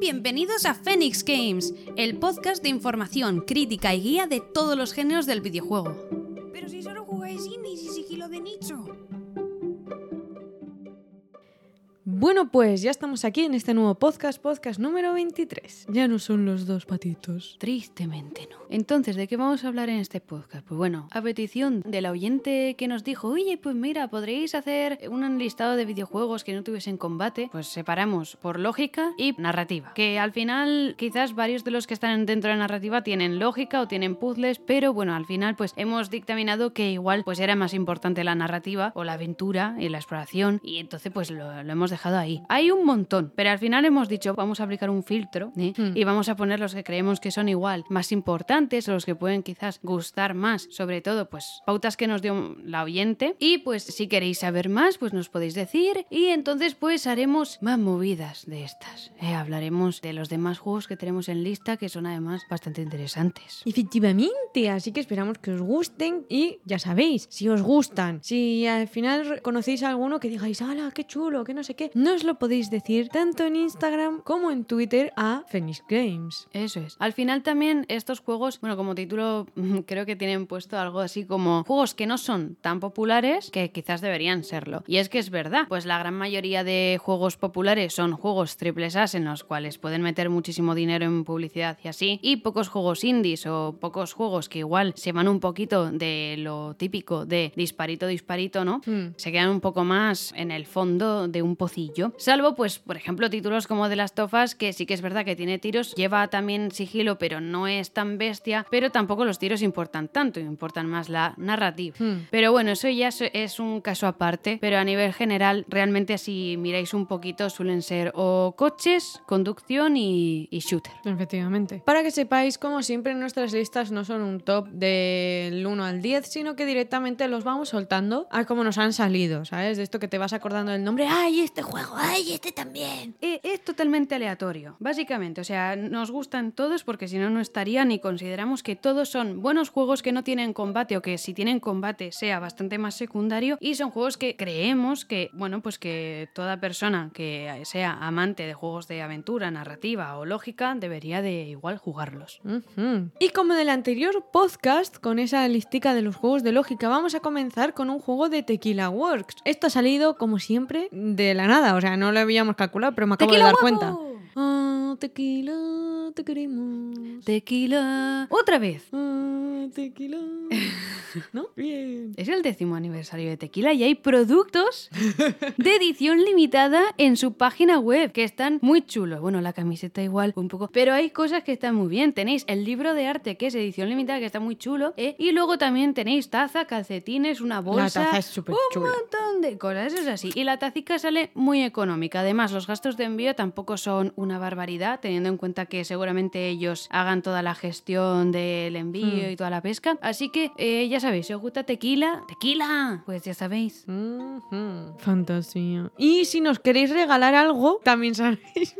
Bienvenidos a Phoenix Games, el podcast de información, crítica y guía de todos los géneros del videojuego. Pero si solo jugáis indies y sigilo de nicho. Bueno, pues ya estamos aquí en este nuevo podcast, podcast número 23. Ya no son los dos patitos. Tristemente no. Entonces, ¿de qué vamos a hablar en este podcast? Pues bueno, a petición del oyente que nos dijo, oye, pues mira, podréis hacer un listado de videojuegos que no tuviesen combate, pues separamos por lógica y narrativa. Que al final, quizás varios de los que están dentro de la narrativa tienen lógica o tienen puzzles, pero bueno, al final, pues hemos dictaminado que igual pues era más importante la narrativa o la aventura y la exploración, y entonces pues lo, lo hemos dejado ahí. Hay un montón, pero al final hemos dicho, vamos a aplicar un filtro ¿eh? Hmm. y vamos a poner los que creemos que son igual más importantes o los que pueden quizás gustar más, sobre todo pues pautas que nos dio la oyente y pues si queréis saber más pues nos podéis decir y entonces pues haremos más movidas de estas. ¿eh? Hablaremos de los demás juegos que tenemos en lista que son además bastante interesantes. Efectivamente, así que esperamos que os gusten y ya sabéis, si os gustan, si al final conocéis a alguno que digáis, ¡hala, qué chulo, qué no sé qué! Nos lo podéis decir tanto en Instagram como en Twitter a Phoenix Games. Eso es. Al final también estos juegos, bueno, como título creo que tienen puesto algo así como juegos que no son tan populares que quizás deberían serlo. Y es que es verdad, pues la gran mayoría de juegos populares son juegos triples A en los cuales pueden meter muchísimo dinero en publicidad y así, y pocos juegos indies o pocos juegos que igual se van un poquito de lo típico de disparito, disparito, ¿no? Hmm. Se quedan un poco más en el fondo de un pocillo. Salvo, pues, por ejemplo, títulos como de las tofas, que sí que es verdad que tiene tiros, lleva también sigilo, pero no es tan bestia, pero tampoco los tiros importan tanto, importan más la narrativa. Hmm. Pero bueno, eso ya es- un caso aparte, pero a nivel general, realmente si miráis un poquito, suelen ser o coches, conducción y, y shooter. Efectivamente. Para que sepáis, como siempre, nuestras listas no son un top del 1 al 10, sino que directamente los vamos soltando a como nos han salido, ¿sabes? De esto que te vas acordando del nombre. ¡Ay, este juego! ¡Ay, este también! Eh, Es totalmente aleatorio, básicamente. O sea, nos gustan todos porque si no, no estarían y consideramos que todos son buenos juegos que no tienen combate o que si tienen combate sea bastante más secundario y son juegos que creemos que, bueno, pues que toda persona que sea amante de juegos de aventura, narrativa o lógica debería de igual jugarlos. Y como del anterior podcast, con esa listica de los juegos de lógica, vamos a comenzar con un juego de Tequila Works. Esto ha salido, como siempre, de la nada. O sea, no lo habíamos calculado, pero me acabo de dar cuenta. Tequila, te queremos. Tequila. Otra vez. Tequila. ¿No? Bien. Es el décimo aniversario de Tequila y hay productos de edición limitada en su página web que están muy chulos. Bueno, la camiseta igual un poco, pero hay cosas que están muy bien. Tenéis el libro de arte que es edición limitada que está muy chulo ¿eh? y luego también tenéis taza, calcetines, una bolsa. taza es súper un chula. montón de cosas, eso es así. Y la tacica sale muy económica. Además, los gastos de envío tampoco son una barbaridad, teniendo en cuenta que seguramente ellos hagan toda la gestión del envío Hmm. y toda la pesca. Así que eh, ya sabéis, si os gusta tequila, tequila, pues ya sabéis. Fantasía. Y si nos queréis regalar algo, también sabéis,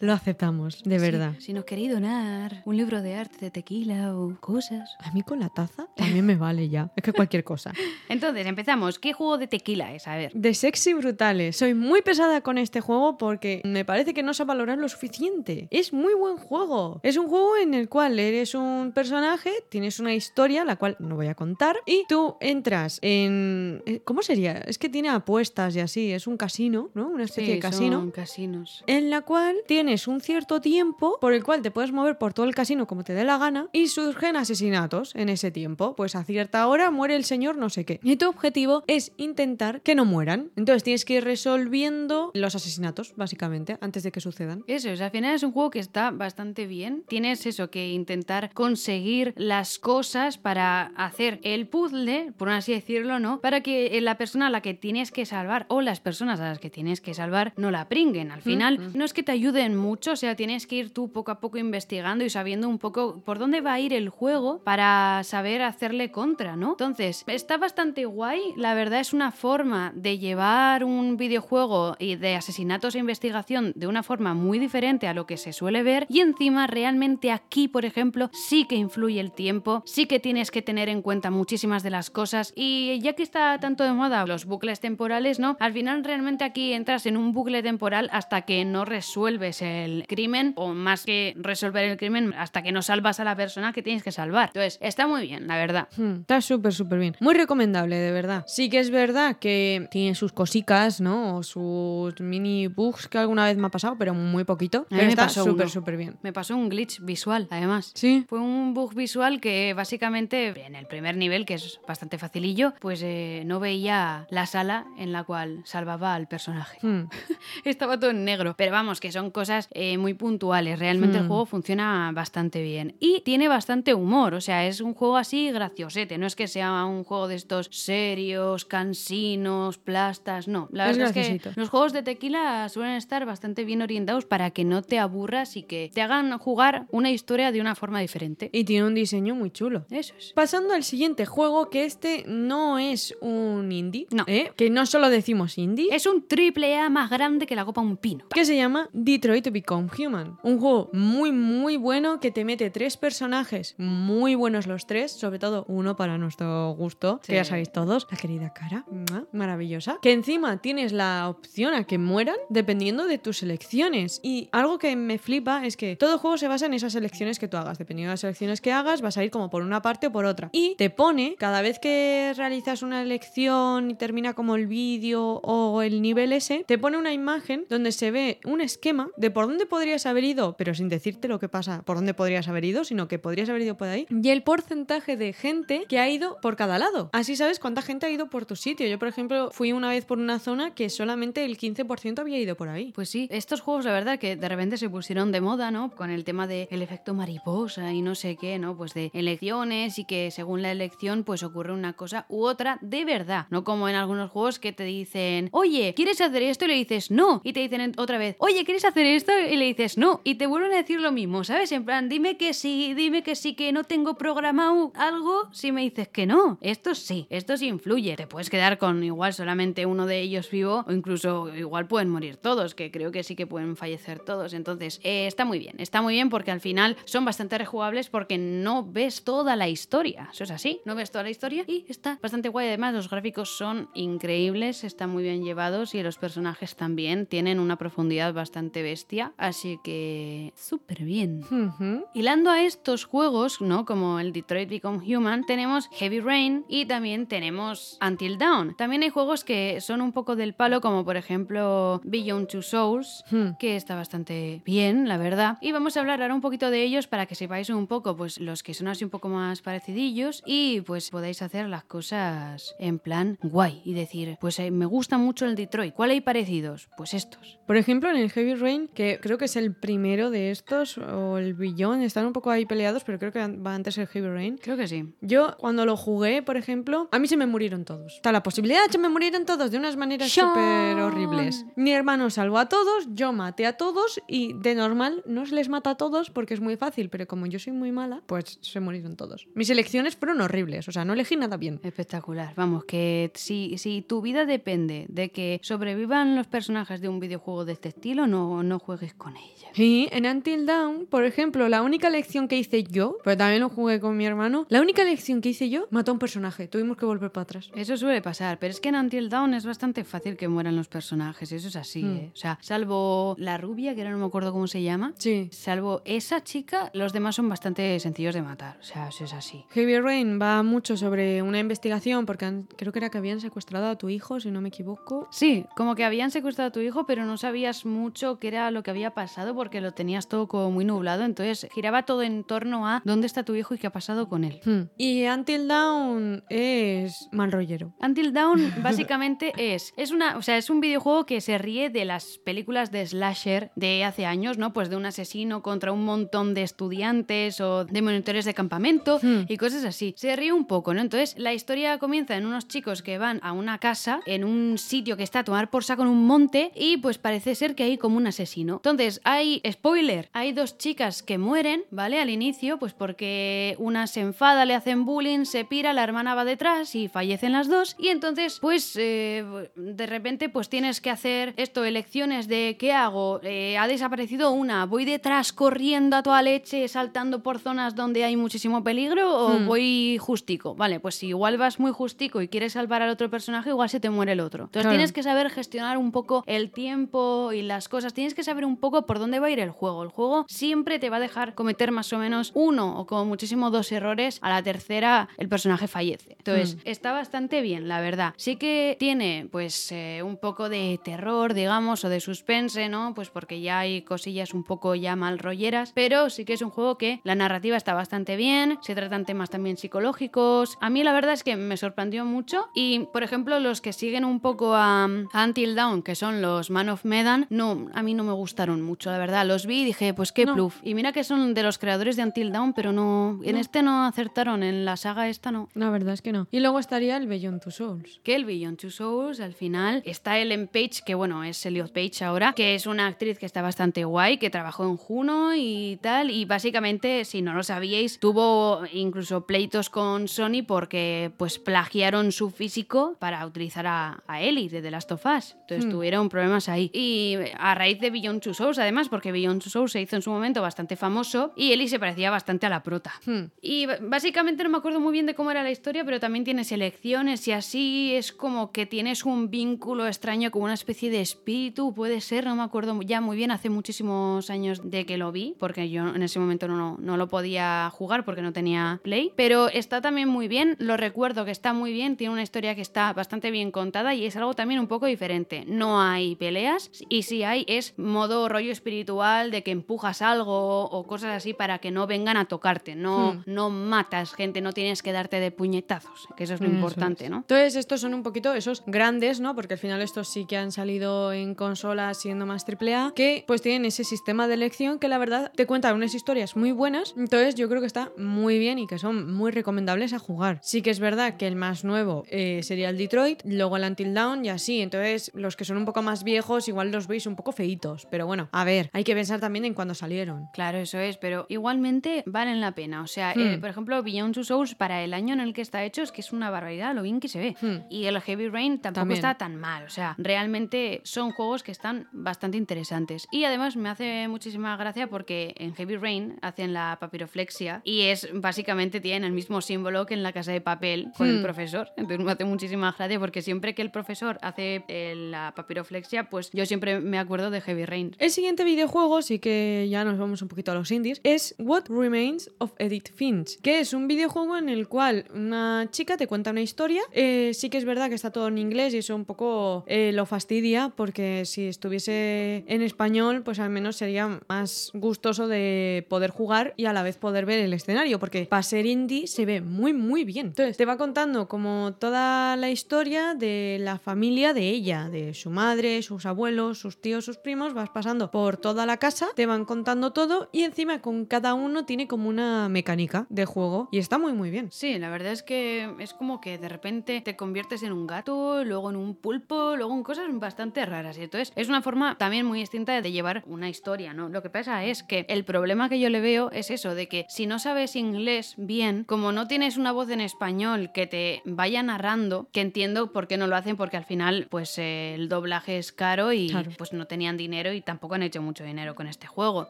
lo aceptamos, de verdad. Si, nos queréis donar un libro de arte de tequila o cosas. A mí con la taza también me vale ya. Es que cualquier cosa. Entonces, empezamos. ¿Qué juego de tequila es? A ver. De sexy brutales. Soy muy pesada con este juego porque me parece que no se ha valorado lo suficiente. Es muy buen juego. Es un juego en el cual eres un personaje, tienes una historia, la cual no voy a contar, y tú entras en... eh, ¿Cómo sería? Es que tiene apuestas y así. Es un casino, ¿no? Una especie Sí, de casino. son casinos. en la cual tienes un cierto tiempo por el cual te puedes mover por todo el casino como te dé la gana y surgen asesinatos en ese tiempo. Pues a cierta hora muere el señor no sé qué. Y tu objetivo es intentar que no mueran. Entonces tienes que ir resolviendo los asesinatos, básicamente, antes de que sucedan. Eso es, al final es un juego que está bastante bien. Tienes eso, que intentar conseguir las cosas para hacer el puzzle, por así decirlo, ¿no? Para que la persona a la que tienes que salvar o las personas a las que tienes que salvar no la pringuen. Al final, no es que te ayuden mucho, o sea, tienes que ir tú poco a poco investigando y sabiendo un poco por dónde va a ir el juego para saber hacerle contra, ¿no? Entonces, está bastante guay. La verdad es una forma de llevar un videojuego y de asesinatos e investigación de una forma muy diferente a lo que se suele ver. Y encima, realmente aquí, por ejemplo, sí que influye el tiempo, sí que tienes que tener en cuenta muchísimas de las cosas. Y ya que está tanto de moda los bucles temporales, ¿no? Al final, realmente aquí entras en un bucle temporal hasta que no resuelves el crimen, o más que resolver el crimen, hasta que no salvas a la persona que tienes que salvar. Entonces, está muy bien, la verdad. Hmm, Está súper, súper bien. Muy recomendable, de verdad. Sí que es verdad que tiene sus cosicas, ¿no? O sus mini bugs que alguna vez me ha pasado, pero muy poquito. A mí Pero me está pasó súper, súper bien. Me pasó un glitch visual, además. Sí. Fue un bug visual que básicamente en el primer nivel, que es bastante facilillo, pues eh, no veía la sala en la cual salvaba al personaje. Hmm. Estaba todo en negro. Pero vamos, que son cosas eh, muy puntuales. Realmente el Hmm. juego funciona bastante bien. Y tiene bastante humor. O sea, es un juego así graciosete. No es que sea un juego de estos serios, cansinos, plastas. No. La Es verdad es que los juegos de tequila suelen estar bastante bien orientados para que no te aburras y que te hagan jugar una historia de una forma diferente. Y tiene un diseño muy chulo. Eso es. Pasando al siguiente juego, que este no es un indie. No. ¿eh? Que no solo decimos indie. Es un triple A más grande que la copa un pino. que se llama Detroit Become Human. Un juego muy, muy bueno que te mete tres personajes muy buenos los tres, sobre todo uno para nuestro gusto, Sí. que ya sabéis todos, la querida cara, maravillosa. Que encima tienes la opción a que mueran dependiendo de tus elecciones. Y algo que me flipa es que todo juego se basa en esas elecciones que tú hagas. Dependiendo de las elecciones que hagas, vas a ir como por una parte o por otra. Y te pone, cada vez que realizas una elección y termina como el vídeo o el nivel ese, te pone una imagen donde se ve un esquema de por dónde podrías haber ido, pero sin decirte lo que pasa, por dónde podrías haber ido, sino que podrías haber ido por ahí, y el porcentaje de gente que ha ido por cada lado. Así sabes cuánta gente ha ido por tu sitio. Yo, por ejemplo, fui una vez por una zona que solamente el 15% había ido por ahí. Pues sí, estos juegos, la verdad, que de repente se pusieron de moda, ¿no? Con el tema del efecto mariposa y no sé qué, ¿no? Pues de elecciones y que según la elección, pues ocurre una cosa u otra de verdad. No como en algunos juegos que te dicen, oye, ¿quieres hacer esto? Y le dices no. Y te dicen en- otra vez, oye, ¿quieres hacer esto? Y le dices no. Y te vuelven a decir lo mismo, ¿sabes? En plan, dime que sí, dime que sí, que no tengo programado algo si me dices que no. Esto sí, esto sí influye. Te puedes quedar con igual solamente uno de ellos vivo o incluso igual pueden morir todos, que creo que sí que pueden fallecer todos. Entonces, eh, está muy bien, está muy bien porque al final son bastante rejugables porque no ves toda la historia. Eso es así, no ves toda la historia y está bastante guay. Además, los gráficos son increíbles, están muy bien llevados y los personajes también tienen una profundidad bastante bestia. Así que, súper bien. Ujú. Hilando a estos juegos, ¿no? Como el Detroit Become Human, tenemos Heavy Rain y también tenemos Until Dawn. También hay juegos que son un poco del palo, como por ejemplo Beyond Two Souls, Hmm. que está bastante bien, la verdad. Y vamos a hablar ahora un poquito de ellos para que sepáis un poco, pues los que son así un poco más parecidillos y pues podáis hacer las cosas en plan guay y decir, pues eh, me gusta mucho el Detroit. ¿Cuál hay parecidos? Pues estos. Por ejemplo, en el Heavy Rain, que creo que es el primero de estos, o el Billón, están un poco ahí peleados, pero creo que va antes el Heavy Rain. Creo que sí. Yo, cuando lo jugué, por ejemplo, a mí se me murieron todos. Está la posibilidad de que se me murieran todos de unas maneras súper horribles. Mi hermano salvó a todos, yo maté a todos y de normal no se les mata a todos porque es muy fácil, pero como yo soy muy mala, pues se murieron todos. Mis elecciones fueron horribles, o sea, no elegí nada bien. Espectacular. Vamos, que si, si tu vida depende de que sobrevivan los personajes de un videojuego de este estilo, no, no juegues con ella. Y en Until Dawn, por ejemplo, la única elección que hice yo, pero también lo jugué con mi hermano, la única elección que hice yo mató a un personaje. Tuvimos que volver para atrás. Eso suele pasar, pero es que en Until Dawn es bastante fácil que mueran los personajes, eso es así, Mm. ¿eh? O sea, salvo la rubia, que ahora no me acuerdo cómo se llama, Sí. salvo esa chica, los demás son bastante sencillos de matar, o sea, eso es así. Heavy Rain va mucho sobre una investigación porque han- creo que era que habían secuestrado a tu hijo, si no me equivoco. Sí, como que habían secuestrado a tu hijo, pero no sabías mucho qué era lo que había pasado porque lo tenías todo como muy nublado, entonces giraba todo en torno a dónde está tu hijo y qué ha pasado con él. Hmm. Y Until Dawn es mal rollero. Until Dawn básicamente es es una, o sea, es un videojuego que se ríe de las películas de slasher de hace años, ¿no? Pues de un asesino contra un montón de estudiantes o de monitores de campamento Hmm. y cosas así. Se ríe un poco, ¿no? Entonces, la historia comienza en unos chicos que van a una casa en un sitio que está a tomar por saco en un monte y pues parece ser que hay como un asesino. Entonces, hay spoiler, hay dos chicas que mueren, ¿vale? Al inicio, pues porque una se enfada, le hacen bullying, se pira, la hermana va detrás y fallecen las dos. Y entonces, pues eh, de repente, pues tienes que hacer esto, elecciones de qué hago. Eh, ha desaparecido una, voy detrás corriendo a toda leche, saltando por zonas donde hay muchísimo peligro o Hmm. voy justico. Vale, pues si igual vas muy justico y quieres salvar al otro personaje, igual se te muere el otro. Entonces Claro. tienes que saber gestionar un poco el tiempo y las cosas. Tienes que saber saber un poco por dónde va a ir el juego. El juego siempre te va a dejar cometer más o menos uno o como muchísimo dos errores. A la tercera el personaje fallece. Entonces, Mm. está bastante bien, la verdad. Sí que tiene pues eh, un poco de terror, digamos, o de suspense, ¿no? Pues porque ya hay cosillas un poco ya mal rolleras, pero sí que es un juego que la narrativa está bastante bien, se tratan temas también psicológicos. A mí la verdad es que me sorprendió mucho y, por ejemplo, los que siguen un poco a, a Until Dawn, que son los Man of Medan, no, a mí no me gustaron mucho, la verdad. Los vi y dije, pues qué No. pluf. Y mira que son de los creadores de Until Dawn, pero no, en No. este no acertaron, en la saga esta no. La verdad es que no. Y luego estaría el Beyond Two Souls. que el Beyond Two Souls al final está Ellen Page, que bueno, es Elliot Page ahora, que es una actriz que está bastante guay, que trabajó en Juno y tal, y básicamente, si no lo sabíais, tuvo incluso pleitos con Sony porque pues plagiaron su físico para utilizar a, a Ellie de The Last of Us. Entonces Hmm. tuvieron problemas ahí. Y a raíz de Beyond Two Souls, además, porque Beyond Two Souls se hizo en su momento bastante famoso y Ellie se parecía bastante a la prota. Hmm. Y básicamente no me acuerdo muy bien de cómo era la historia, pero también tienes elecciones y así es como que tienes un vínculo extraño con una especie de espíritu, puede ser, no me acuerdo ya muy bien, hace muchísimos años de que lo vi, porque yo en ese momento no, no lo podía jugar porque no tenía play, pero está también muy bien, lo recuerdo que está muy bien, tiene una historia que está bastante bien contada y es algo también un poco diferente. No hay peleas y si hay es modo rollo espiritual de que empujas algo o cosas así para que no vengan a tocarte, no, Hmm. no matas gente, no tienes que darte de puñetazos, que eso es lo Eso importante, es. ¿no? Entonces, estos son un poquito esos grandes, ¿no? Porque al final estos sí que han salido en consolas siendo más AAA, que pues tienen ese sistema de elección que la verdad te cuentan unas historias muy buenas. Entonces, yo creo que está muy bien y que son muy recomendables a jugar. Sí que es verdad que el más nuevo eh, sería el Detroit, luego el Until Dawn y así. Entonces, los que son un poco más viejos, igual los veis un poco feitos. Pero bueno, a ver, hay que pensar también en cuándo salieron. Claro, eso es, pero igualmente valen la pena. O sea, Hmm. eh, por ejemplo, Beyond Two Souls para el año en el que está hecho es que es una barbaridad lo bien que se ve. Hmm. Y el Heavy Rain tampoco También. está tan mal. O sea, realmente son juegos que están bastante interesantes. Y además me hace muchísima gracia porque en Heavy Rain hacen la papiroflexia y es básicamente tienen el mismo símbolo que en la casa de papel con el Hmm. profesor. Entonces me hace muchísima gracia porque siempre que el profesor hace eh, la papiroflexia, pues yo siempre me acuerdo de Heavy Rain. El siguiente videojuego, sí que ya nos vamos un poquito a los indies, es What Remains of Edith Finch, que es un videojuego en el cual una chica te cuenta una historia. Eh, sí que es verdad que está todo en inglés y eso un poco eh, lo fastidia, porque si estuviese en español, pues al menos sería más gustoso de poder jugar y a la vez poder ver el escenario, porque para ser indie se ve muy, muy bien. Entonces, te va contando como toda la historia de la familia de ella, de su madre, sus abuelos, sus tíos, sus primos, vas pasando por toda la casa, te van contando todo y encima con cada uno tiene como una mecánica de juego y está muy, muy bien. Sí, la verdad es que es como que de repente te conviertes en un gato, luego en un pulpo, luego en cosas bastante raras. Y entonces es una forma también muy distinta de llevar una historia, ¿no? Lo que pasa es que el problema que yo le veo es eso, de que si no sabes inglés bien, como no tienes una voz en español que te vaya narrando, que entiendo por qué no lo hacen, porque al final pues eh, el doblaje es caro y Claro. pues no tenían dinero y tampoco han hecho mucho dinero con este juego.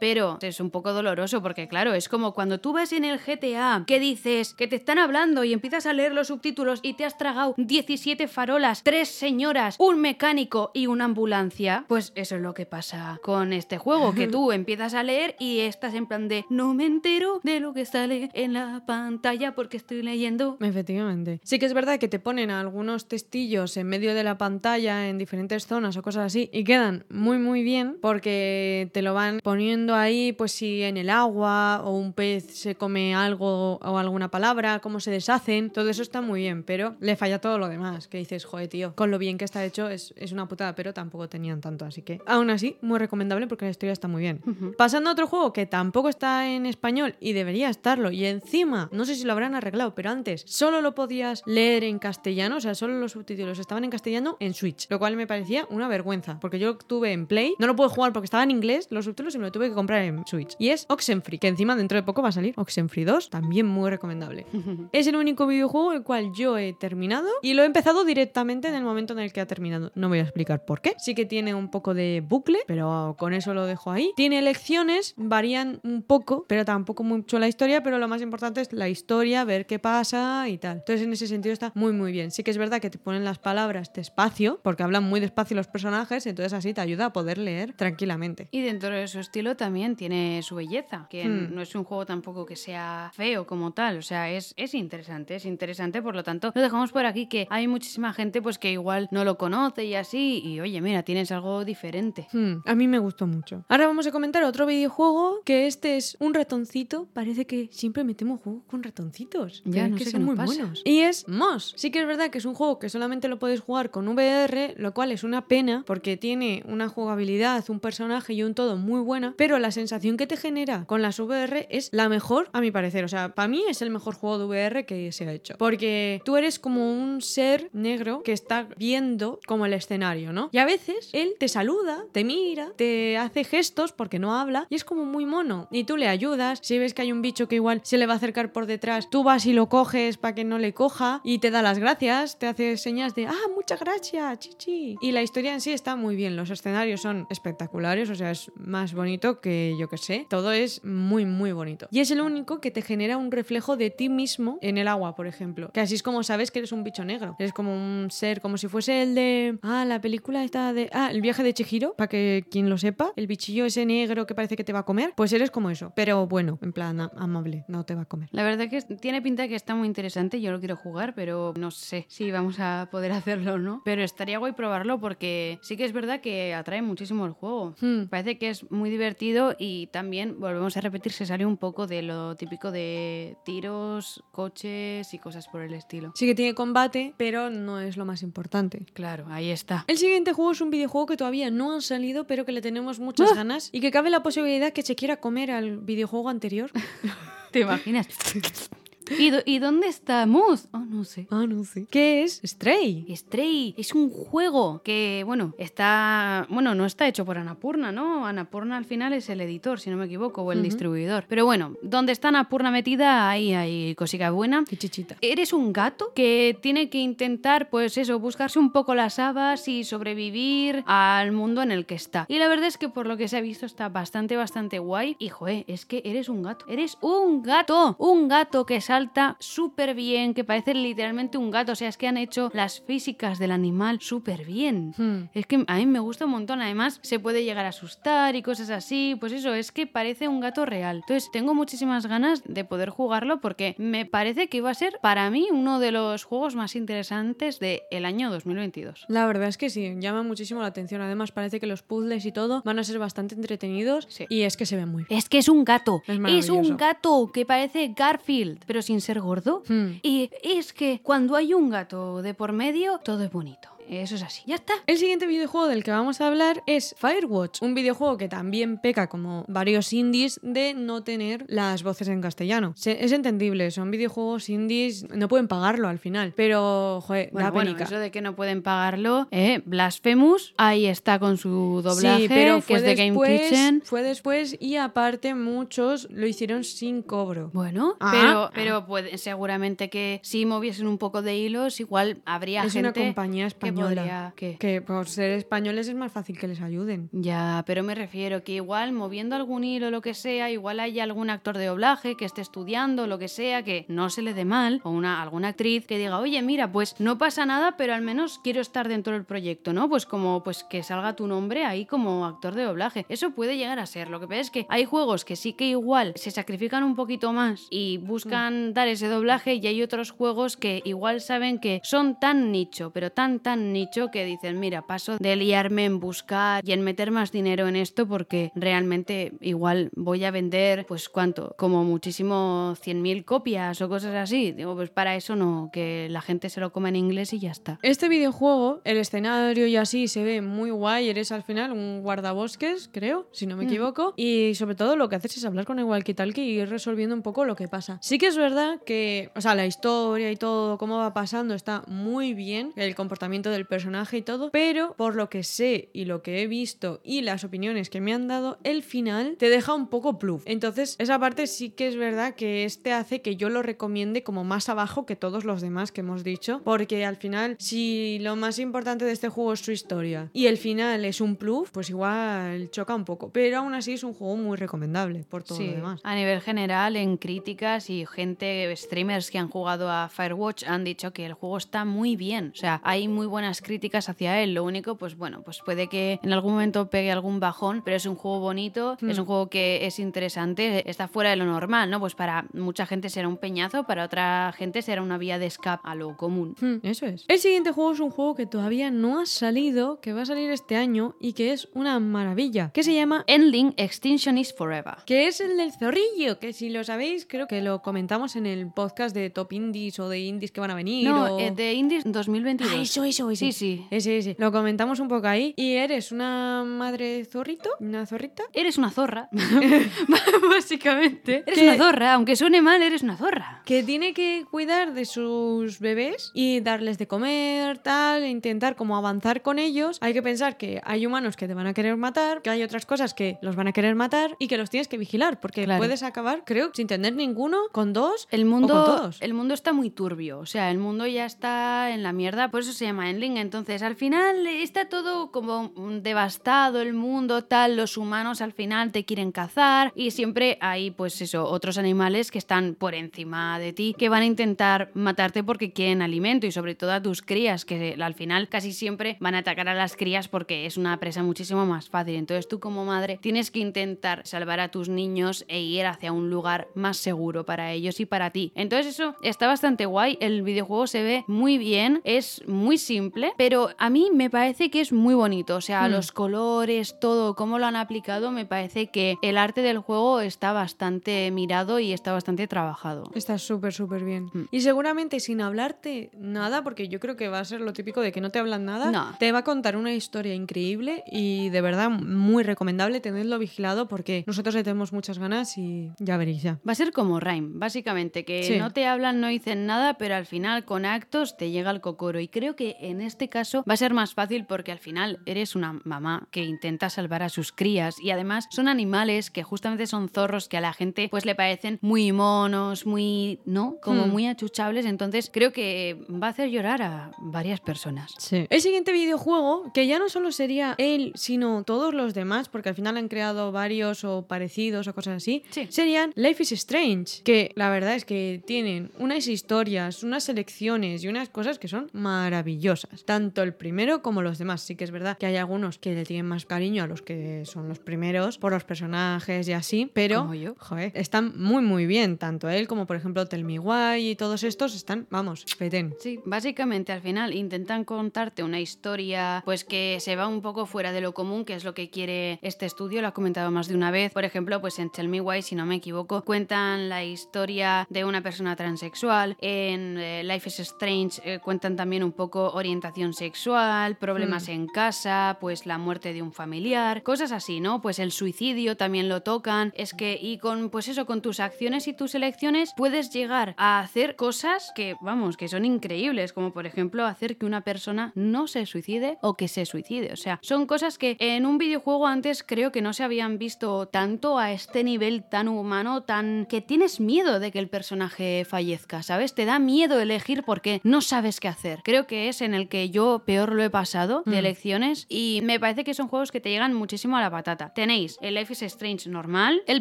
Pero es un poco doloroso porque claro, es como cuando tú vas en el GTA que dices que te están hablando y empiezas a leer los subtítulos y te has tragado 17 farolas, tres señoras, un mecánico y una ambulancia. Pues eso es lo que pasa con este juego, que tú empiezas a leer y estás en plan de no me entero de lo que sale en la pantalla porque estoy leyendo. Efectivamente. Sí que es verdad que te ponen algunos testillos en medio de la pantalla en diferentes zonas o cosas así y quedan muy muy bien porque te lo van poniendo ahí pues si en el agua o un pez se come algo o alguna palabra, cómo se deshacen, todo eso está muy bien, pero le falla todo lo demás, que dices, joder tío, con lo bien que está hecho es, es una putada, pero tampoco tenían tanto, así que aún así muy recomendable porque la historia está muy bien. Pasando a otro juego que tampoco está en español y debería estarlo, y encima, no sé si lo habrán arreglado, pero antes solo lo podías leer en castellano, o sea, solo los subtítulos estaban en castellano en Switch, lo cual me parecía una vergüenza, porque yo tuve en Play, no lo pude jugar porque estaba en inglés los subtítulos y me lo tuve que comprar en Switch. Y es Oxenfree, que encima dentro de poco va a salir Oxenfree 2, también muy recomendable. es el único videojuego el cual yo he terminado y lo he empezado directamente en el momento en el que ha terminado. No voy a explicar por qué. Sí que tiene un poco de bucle, pero con eso lo dejo ahí. Tiene lecciones, varían un poco, pero tampoco mucho la historia, pero lo más importante es la historia, ver qué pasa y tal. Entonces en ese sentido está muy muy bien. Sí que es verdad que te ponen las palabras despacio, porque hablan muy despacio los personajes, entonces así te ayuda a poder leer hacer tranquilamente. Y dentro de su estilo también tiene su belleza, que Hmm. no es un juego tampoco que sea feo como tal, o sea, es, es interesante, es interesante, por lo tanto, lo dejamos por aquí que hay muchísima gente pues que igual no lo conoce y así, y oye, mira, tienes algo diferente. Hmm, a mí me gustó mucho. Ahora vamos a comentar otro videojuego que este es un ratoncito. Parece que siempre metemos juegos con ratoncitos. Ya, es no que sé son muy pasa. buenos. Y es Moss. Sí que es verdad que es un juego que solamente lo puedes jugar con VR, lo cual es una pena porque tiene una jugabilidad, un personaje y un todo muy buena, pero la sensación que te genera con las VR es la mejor a mi parecer. O sea, para mí es el mejor juego de VR que se ha hecho. Porque tú eres como un ser negro que está viendo como el escenario, ¿no? Y a veces él te saluda, te mira, te hace gestos porque no habla y es como muy mono. Y tú le ayudas, si ves que hay un bicho que igual se le va a acercar por detrás, tú vas y lo coges para que no le coja y te da las gracias, te hace señas de, ah, muchas gracias, chichi. Y la historia en sí está muy bien, los escenarios son espectaculares, o sea, es más bonito que yo que sé, todo es muy, muy bonito. Y es el único que te genera un reflejo de ti mismo en el agua, por ejemplo. Que así es como sabes que eres un bicho negro. Eres como un ser, como si fuese el de. Ah, la película esta de. Ah, el viaje de Chihiro, para que quien lo sepa. El bichillo ese negro que parece que te va a comer. Pues eres como eso. Pero bueno, en plan amable, no te va a comer. La verdad que es- tiene pinta que está muy interesante, yo lo quiero jugar, pero no sé si vamos a poder hacerlo o no. Pero estaría guay probarlo porque sí que es verdad que atrae muchísimo el juego. Hmm. Parece que es muy divertido y también, volvemos a repetir, se sale un poco de lo típico de tiros, coches y cosas por el estilo. Sí que tiene combate, pero no es lo más importante. Claro, ahí está. El siguiente juego es un videojuego que todavía no ha salido, pero que le tenemos muchas ganas y que cabe la posibilidad que se quiera comer al videojuego anterior. ¿Te imaginas? ¿Y, ¿Y dónde estamos? Oh, no sé. ah, no sé. ¿Qué es? Stray. Stray es un juego que, bueno, está. Bueno, no está hecho por Anapurna, ¿no? Anapurna al final es el editor, si no me equivoco, o el distribuidor. Pero bueno, donde está Anapurna metida, ahí hay cosica buena. Qué chichita. Eres un gato que tiene que intentar, pues eso, buscarse un poco las habas y sobrevivir al mundo en el que está. Y la verdad es que por lo que se ha visto está bastante, bastante guay. Y joe, es que eres un gato. Eres un gato. Un gato que salta súper bien, que parece literalmente un gato. O sea, es que han hecho las físicas del animal súper bien. Hmm. Es que a mí me gusta un montón. Además, se puede llegar a asustar y cosas así. Pues eso, es que parece un gato real. Entonces, tengo muchísimas ganas de poder jugarlo porque me parece que iba a ser para mí uno de los juegos más interesantes del año 2022. La verdad es que sí, llama muchísimo la atención. Además, parece que los puzzles y todo van a ser bastante entretenidos Sí. y es que se ven muy bien. Es que es un gato. Es Es, un gato que parece Garfield, pero sin ser gordo. Hmm. Y es que cuando hay un gato de por medio, todo es bonito. Eso es así. Ya está. El siguiente videojuego del que vamos a hablar es Firewatch, un videojuego que también peca como varios indies de no tener las voces en castellano. Se- es entendible, son videojuegos indies, no pueden pagarlo al final, pero joder, Bueno, da bueno, eso de que no pueden pagarlo, eh, Blasphemous, ahí está con su doblaje, sí, pero que fue es de Game después, Kitchen. fue después y aparte muchos lo hicieron sin cobro. Bueno, Ah. pero, pero puede, seguramente que si moviesen un poco de hilos, igual habría es una compañía que española. podría... ¿qué? Que por ser españoles es más fácil que les ayuden. Ya, pero me refiero que igual moviendo algún hilo o lo que sea, igual hay algún actor de doblaje que esté estudiando lo que sea, que no se le dé mal, o una, alguna actriz que diga, oye, mira, pues no pasa nada, pero al menos quiero estar dentro del proyecto, ¿no? Pues como pues que salga tu nombre ahí como actor de doblaje. Eso puede llegar a ser. Lo que pasa es que hay juegos que sí que igual se sacrifican un poquito más y buscan dar ese doblaje y hay otros juegos que igual saben que son tan nicho, pero tan tan nicho que dicen, mira, paso de liarme en buscar y en meter más dinero en esto porque realmente igual voy a vender, pues cuánto, como muchísimo 100.000 copias o cosas así. Digo, pues para eso no, que la gente se lo coma en inglés y ya está. Este videojuego, el escenario y así se ve muy guay. Eres al final un guardabosques, creo, si no me Mm. equivoco. Y sobre todo lo que haces es hablar con el walkie-talkie y ir resolviendo un poco lo que pasa. Sí que es verdad que, o sea, la historia y todo, cómo va pasando, está muy bien. El comportamiento del personaje y todo. Pero por lo que sé y lo que he visto y las opiniones que me han dado, el final te deja un poco pluf. Entonces, esa parte sí que es verdad que este hace que yo lo recomiende como más abajo que todos los demás que hemos dicho. Porque al final, si lo más importante de este juego es su historia y el final es un pluf, pues igual choca un poco. Pero aún así es un juego muy recomendable por todo Sí, lo demás. a nivel general, en críticas y gente, streamers que han jugado a Firewatch han dicho que el juego está muy bien. O sea, hay muy buenas buenas críticas hacia él. Lo único, pues bueno, pues puede que en algún momento pegue algún bajón, pero es un juego bonito, Hmm. es un juego que es interesante, está fuera de lo normal, ¿no? Pues para mucha gente será un peñazo, para otra gente será una vía de escape a lo común. Hmm, Eso es. El siguiente juego es un juego que todavía no ha salido, que va a salir este año y que es una maravilla, que se llama Endling Extinction is Forever. que es el del zorrillo, que si lo sabéis, creo que lo comentamos en el podcast de Top Indies o de Indies que van a venir. No, o- eh, de Indies 2022. Ah, eso, eso, ese. Sí, sí. Ese, ese. Lo comentamos un poco ahí. Y eres una madre zorrito, una zorrita. Eres una zorra, básicamente. Eres ¿Qué? una zorra, aunque suene mal, eres una zorra. que tiene que cuidar de sus bebés y darles de comer, tal, e intentar como avanzar con ellos. Hay que pensar que hay humanos que te van a querer matar, que hay otras cosas que los van a querer matar y que los tienes que vigilar, porque Claro. puedes acabar, creo, sin tener ninguno, con dos El o con mundo, todos. el mundo está muy turbio, o sea, el mundo ya está en la mierda, por eso se llama Entonces, al final está todo como devastado el mundo, tal, los humanos al final te quieren cazar y siempre hay, pues eso, otros animales que están por encima de ti, que van a intentar matarte porque quieren alimento y sobre todo a tus crías, que al final casi siempre van a atacar a las crías porque es una presa muchísimo más fácil. Entonces, tú como madre tienes que intentar salvar a tus niños e ir hacia un lugar más seguro para ellos y para ti. Entonces eso está bastante guay, el videojuego se ve muy bien, es muy simple, pero a mí me parece que es muy bonito, o sea, Hmm. los colores, todo, cómo lo han aplicado, me parece que el arte del juego está bastante mirado y está bastante trabajado. Está súper, súper bien. Mm. Y seguramente sin hablarte nada, porque yo creo que va a ser lo típico de que no te hablan nada, No. te va a contar una historia increíble y de verdad muy recomendable tenerlo vigilado porque nosotros le tenemos muchas ganas y ya veréis ya. Va a ser como Rhyme, básicamente, que Sí. no te hablan, no dicen nada, pero al final con actos te llega el cocoro. Y creo que en este caso va a ser más fácil porque al final eres una mamá que intenta salvar a sus crías y además son animales que justamente son zorros que a la gente pues le parecen muy monos, muy, ¿no? Como Hmm. muy achuchables. Entonces creo que va a hacer llorar a varias personas. Sí. El siguiente videojuego, que ya no solo sería él, sino todos los demás, porque al final han creado varios o parecidos o cosas así, Sí. serían Life is Strange, que la verdad es que tienen unas historias, unas selecciones y unas cosas que son maravillosas. Tanto el primero como los demás. Sí que es verdad que hay algunos que le tienen más cariño a los que son los primeros, por los personajes y así, pero Como yo. joder, están muy muy bien. Tanto él como por ejemplo Tell Me Why y todos estos están, vamos, petén. Sí, básicamente al final intentan contarte una historia pues que se va un poco fuera de lo común, que es lo que quiere este estudio, lo ha comentado más de una vez. Por ejemplo, pues en Tell Me Why, si no me equivoco, cuentan la historia de una persona transexual. En eh, Life is Strange eh, cuentan también un poco orientación sexual, problemas en casa, pues la muerte de un familiar, cosas así, ¿no? Pues el suicidio también lo tocan. Es que y con pues eso, con tus acciones y tus elecciones puedes llegar a hacer cosas que, vamos, que son increíbles, como por ejemplo hacer que una persona no se suicide o que se suicide. O sea, son cosas que en un videojuego antes creo que no se habían visto tanto a este nivel tan humano, tan que tienes miedo de que el personaje fallezca, ¿sabes? Te da miedo elegir porque no sabes qué hacer. Creo que es en el que yo peor lo he pasado de Mm. elecciones y me parece que son juegos que te llegan muchísimo a la patata. Tenéis el Life is Strange normal, el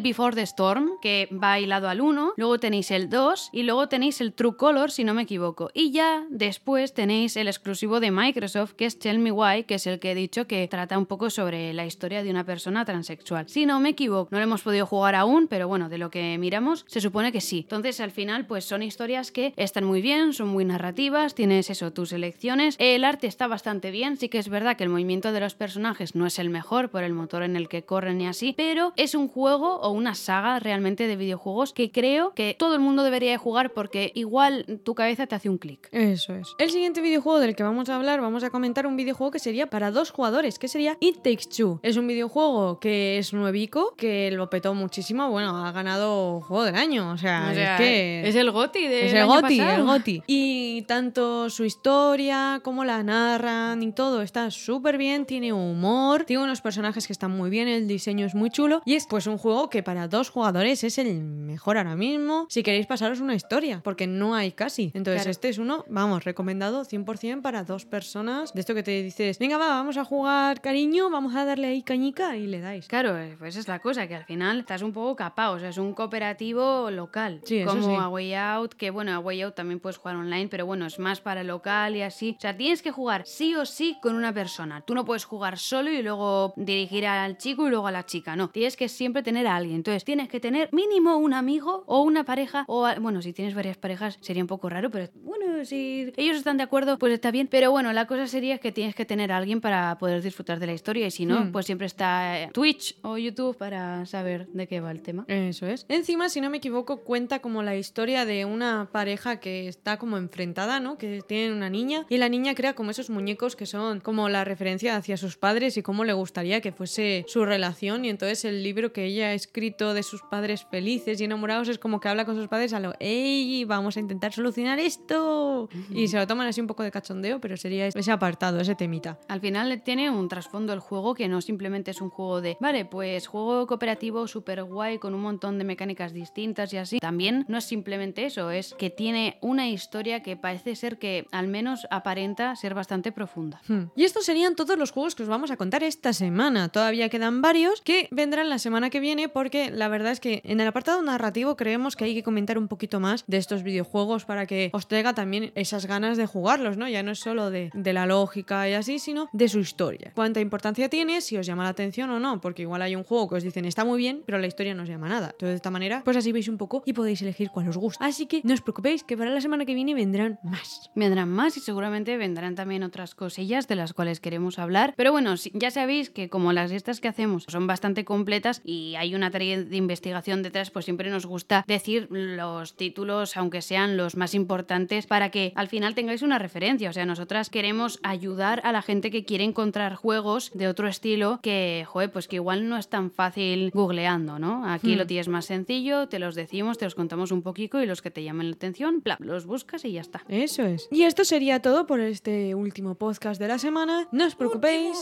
Before the Storm, que va hilado al 1, luego tenéis el 2 y luego tenéis el True Color, si no me equivoco. Y ya después tenéis el exclusivo de Microsoft, que es Tell Me Why, que es el que he dicho que trata un poco sobre la historia de una persona transexual. Si no me equivoco, no lo hemos podido jugar aún, pero bueno, de lo que miramos, se supone que sí. Entonces, al final, pues son historias que están muy bien, son muy narrativas, tienes eso, tus elecciones. El arte está bastante bien, sí que es verdad que el movimiento de los personajes no es el mejor por el motor en el que corren y así, pero es un juego o una saga realmente de videojuegos que creo que todo el mundo debería de jugar porque igual tu cabeza te hace un clic. Eso es. El siguiente videojuego del que vamos a hablar, vamos a comentar un videojuego que sería para dos jugadores, que sería It Takes Two. Es un videojuego que es nuevico, que lo petó muchísimo, bueno, ha ganado juego del año, o sea, O sea, es que... es el GOTI de Es el Goti, el Goti. Y tanto su historia como la narran y todo está súper bien, tiene humor, tiene unos personajes que están muy bien, el diseño es muy chulo y es pues un juego que para dos jugadores es el mejor ahora mismo si queréis pasaros una historia, porque no hay casi. Entonces Claro. este es uno, vamos, recomendado 100% para dos personas. De esto que te dices, venga, va, vamos a jugar cariño, vamos a darle ahí cañica y le dais. Claro, eh, pues es la cosa, que al final estás un poco capado, o sea, es un cooperativo local. Sí, como sí. A Way Out, que bueno, A Way Out también puedes jugar online, pero bueno, es más para local y así. O sea, sea, tienes que jugar sí o sí con una persona. Tú no puedes jugar solo y luego dirigir al chico y luego a la chica. No, tienes que siempre tener a alguien. Entonces, tienes que tener mínimo un amigo o una pareja o a- bueno, si tienes varias parejas sería un poco raro, pero bueno, si ellos están de acuerdo, pues está bien. Pero bueno, la cosa sería que tienes que tener a alguien para poder disfrutar de la historia y si no, Hmm. pues siempre está eh, Twitch o YouTube para saber de qué va el tema. Eso es. Encima, si no me equivoco, cuenta como la historia de una pareja que está como enfrentada, ¿no? Que tienen una niña y la niña crea como esos muñecos que son como la referencia hacia sus padres y cómo le gustaría que fuese su relación. Y entonces el libro que ella ha escrito de sus padres felices y enamorados es como que habla con sus padres a lo, ¡Ey! Vamos a intentar solucionar esto. Y se lo toman así un poco de cachondeo, pero sería ese apartado, ese temita. Al final tiene un trasfondo el juego que no simplemente es un juego de, vale, pues juego cooperativo súper guay con un montón de mecánicas distintas y así. También no es simplemente eso, es que tiene una historia que parece ser que al menos aparenta ser bastante profunda. Hmm. Y estos serían todos los juegos que os vamos a contar esta semana. Todavía quedan varios que vendrán la semana que viene porque la verdad es que en el apartado narrativo creemos que hay que comentar un poquito más de estos videojuegos para que os traiga también esas ganas de jugarlos, ¿no? Ya no es solo de, de la lógica y así, sino de su historia. Cuánta importancia tiene, si os llama la atención o no, porque igual hay un juego que os dicen está muy bien, pero la historia no os llama nada. Entonces de esta manera, pues así veis un poco y podéis elegir cuál os gusta. Así que no os preocupéis que para la semana que viene vendrán más. Vendrán más y seguramente vendrán también otras cosillas de las cuales queremos hablar. Pero bueno, ya sabéis que como las listas que hacemos son bastante completas y hay una tarea de investigación detrás, pues siempre nos gusta decir los títulos, aunque sean los más importantes, para que al final tengáis una referencia. O sea, nosotras queremos ayudar a la gente que quiere encontrar juegos de otro estilo que, joder, pues que igual no es tan fácil googleando, ¿no? Aquí Hmm. lo tienes más sencillo, te los decimos, te los contamos un poquito y los que te llamen la atención, plap, los buscas y ya está. Eso es. Y esto sería todo por este último podcast de la semana. No os preocupéis,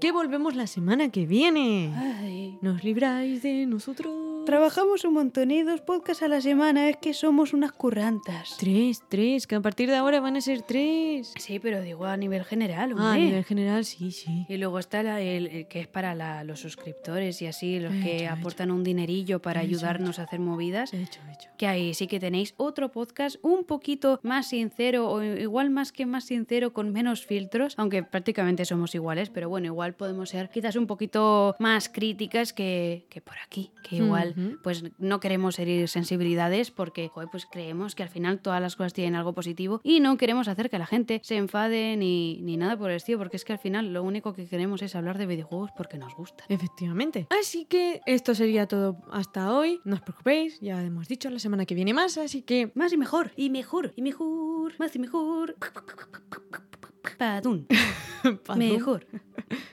que volvemos la semana que viene. Ay. Nos libráis de nosotros. Trabajamos un montón y dos podcasts a la semana, es que somos unas currantas. Tres, tres, que a partir de ahora van a ser tres. Sí, pero digo a nivel general, hombre. Ah, a nivel general, sí, sí. Y luego está la- el, el que es para la- los suscriptores y así, los que hecho. aportan un dinerillo para ayudarnos a hacer movidas. Hecho, hecho. Que ahí sí que tenéis otro podcast un poquito más sincero o igual más que más sincero con menos filtros, aunque prácticamente somos iguales, pero bueno, igual podemos ser quizás un poquito más críticas que, que por aquí, que igual Pues no queremos herir sensibilidades porque joder, pues creemos que al final todas las cosas tienen algo positivo y no queremos hacer que la gente se enfade ni, ni nada por el estilo, porque es que al final lo único que queremos es hablar de videojuegos porque nos gusta. Efectivamente. Así que esto sería todo hasta hoy. No os preocupéis, ya hemos dicho, la semana que viene más, así que Más y mejor, y mejor, y mejor, más y mejor. Padún. Mejor.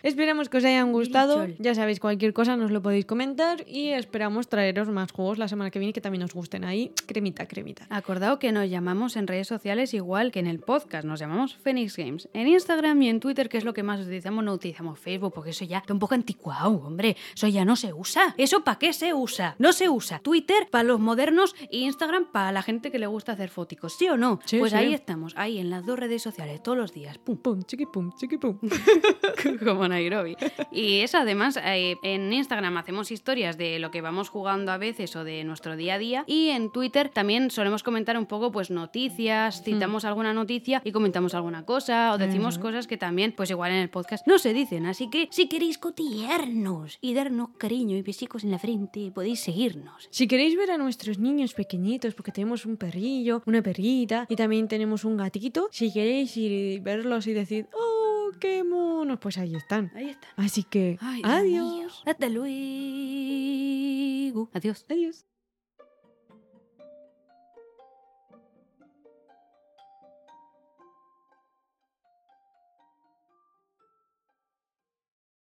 Esperamos que os hayan gustado. Ya sabéis, cualquier cosa nos lo podéis comentar y esperamos traeros más juegos la semana que viene que también os gusten ahí. Cremita, cremita. Acordado que nos llamamos en redes sociales igual que en el podcast, nos llamamos Phoenix Games. En Instagram y en Twitter, que es lo que más utilizamos, no utilizamos Facebook, porque eso ya está un poco anticuado, hombre. Eso ya no se usa. ¿Eso para qué se usa? No se usa. Twitter para los modernos y Instagram para la gente que le gusta hacer fóticos, ¿sí o no? Sí, pues sí. ahí estamos, ahí en las dos redes sociales, todos los días. Pum, Pum, chiqui pum, chiqui pum. como Nairobi. Y eso, además, eh, en Instagram hacemos historias de lo que vamos jugando a veces o de nuestro día a día. Y en Twitter también solemos comentar un poco, pues, noticias, citamos alguna noticia y comentamos alguna cosa o decimos cosas que también, pues, igual en el podcast no se dicen. Así que si queréis cotillearnos y darnos cariño y besicos en la frente, podéis seguirnos. Si queréis ver a nuestros niños pequeñitos, porque tenemos un perrillo, una perrita y también tenemos un gatito, si queréis ir y verlos y decir, ¡oh, qué monos! Pues ahí están. Ahí está. Así que, Ay, adiós. Hasta luego. Adiós. Adiós.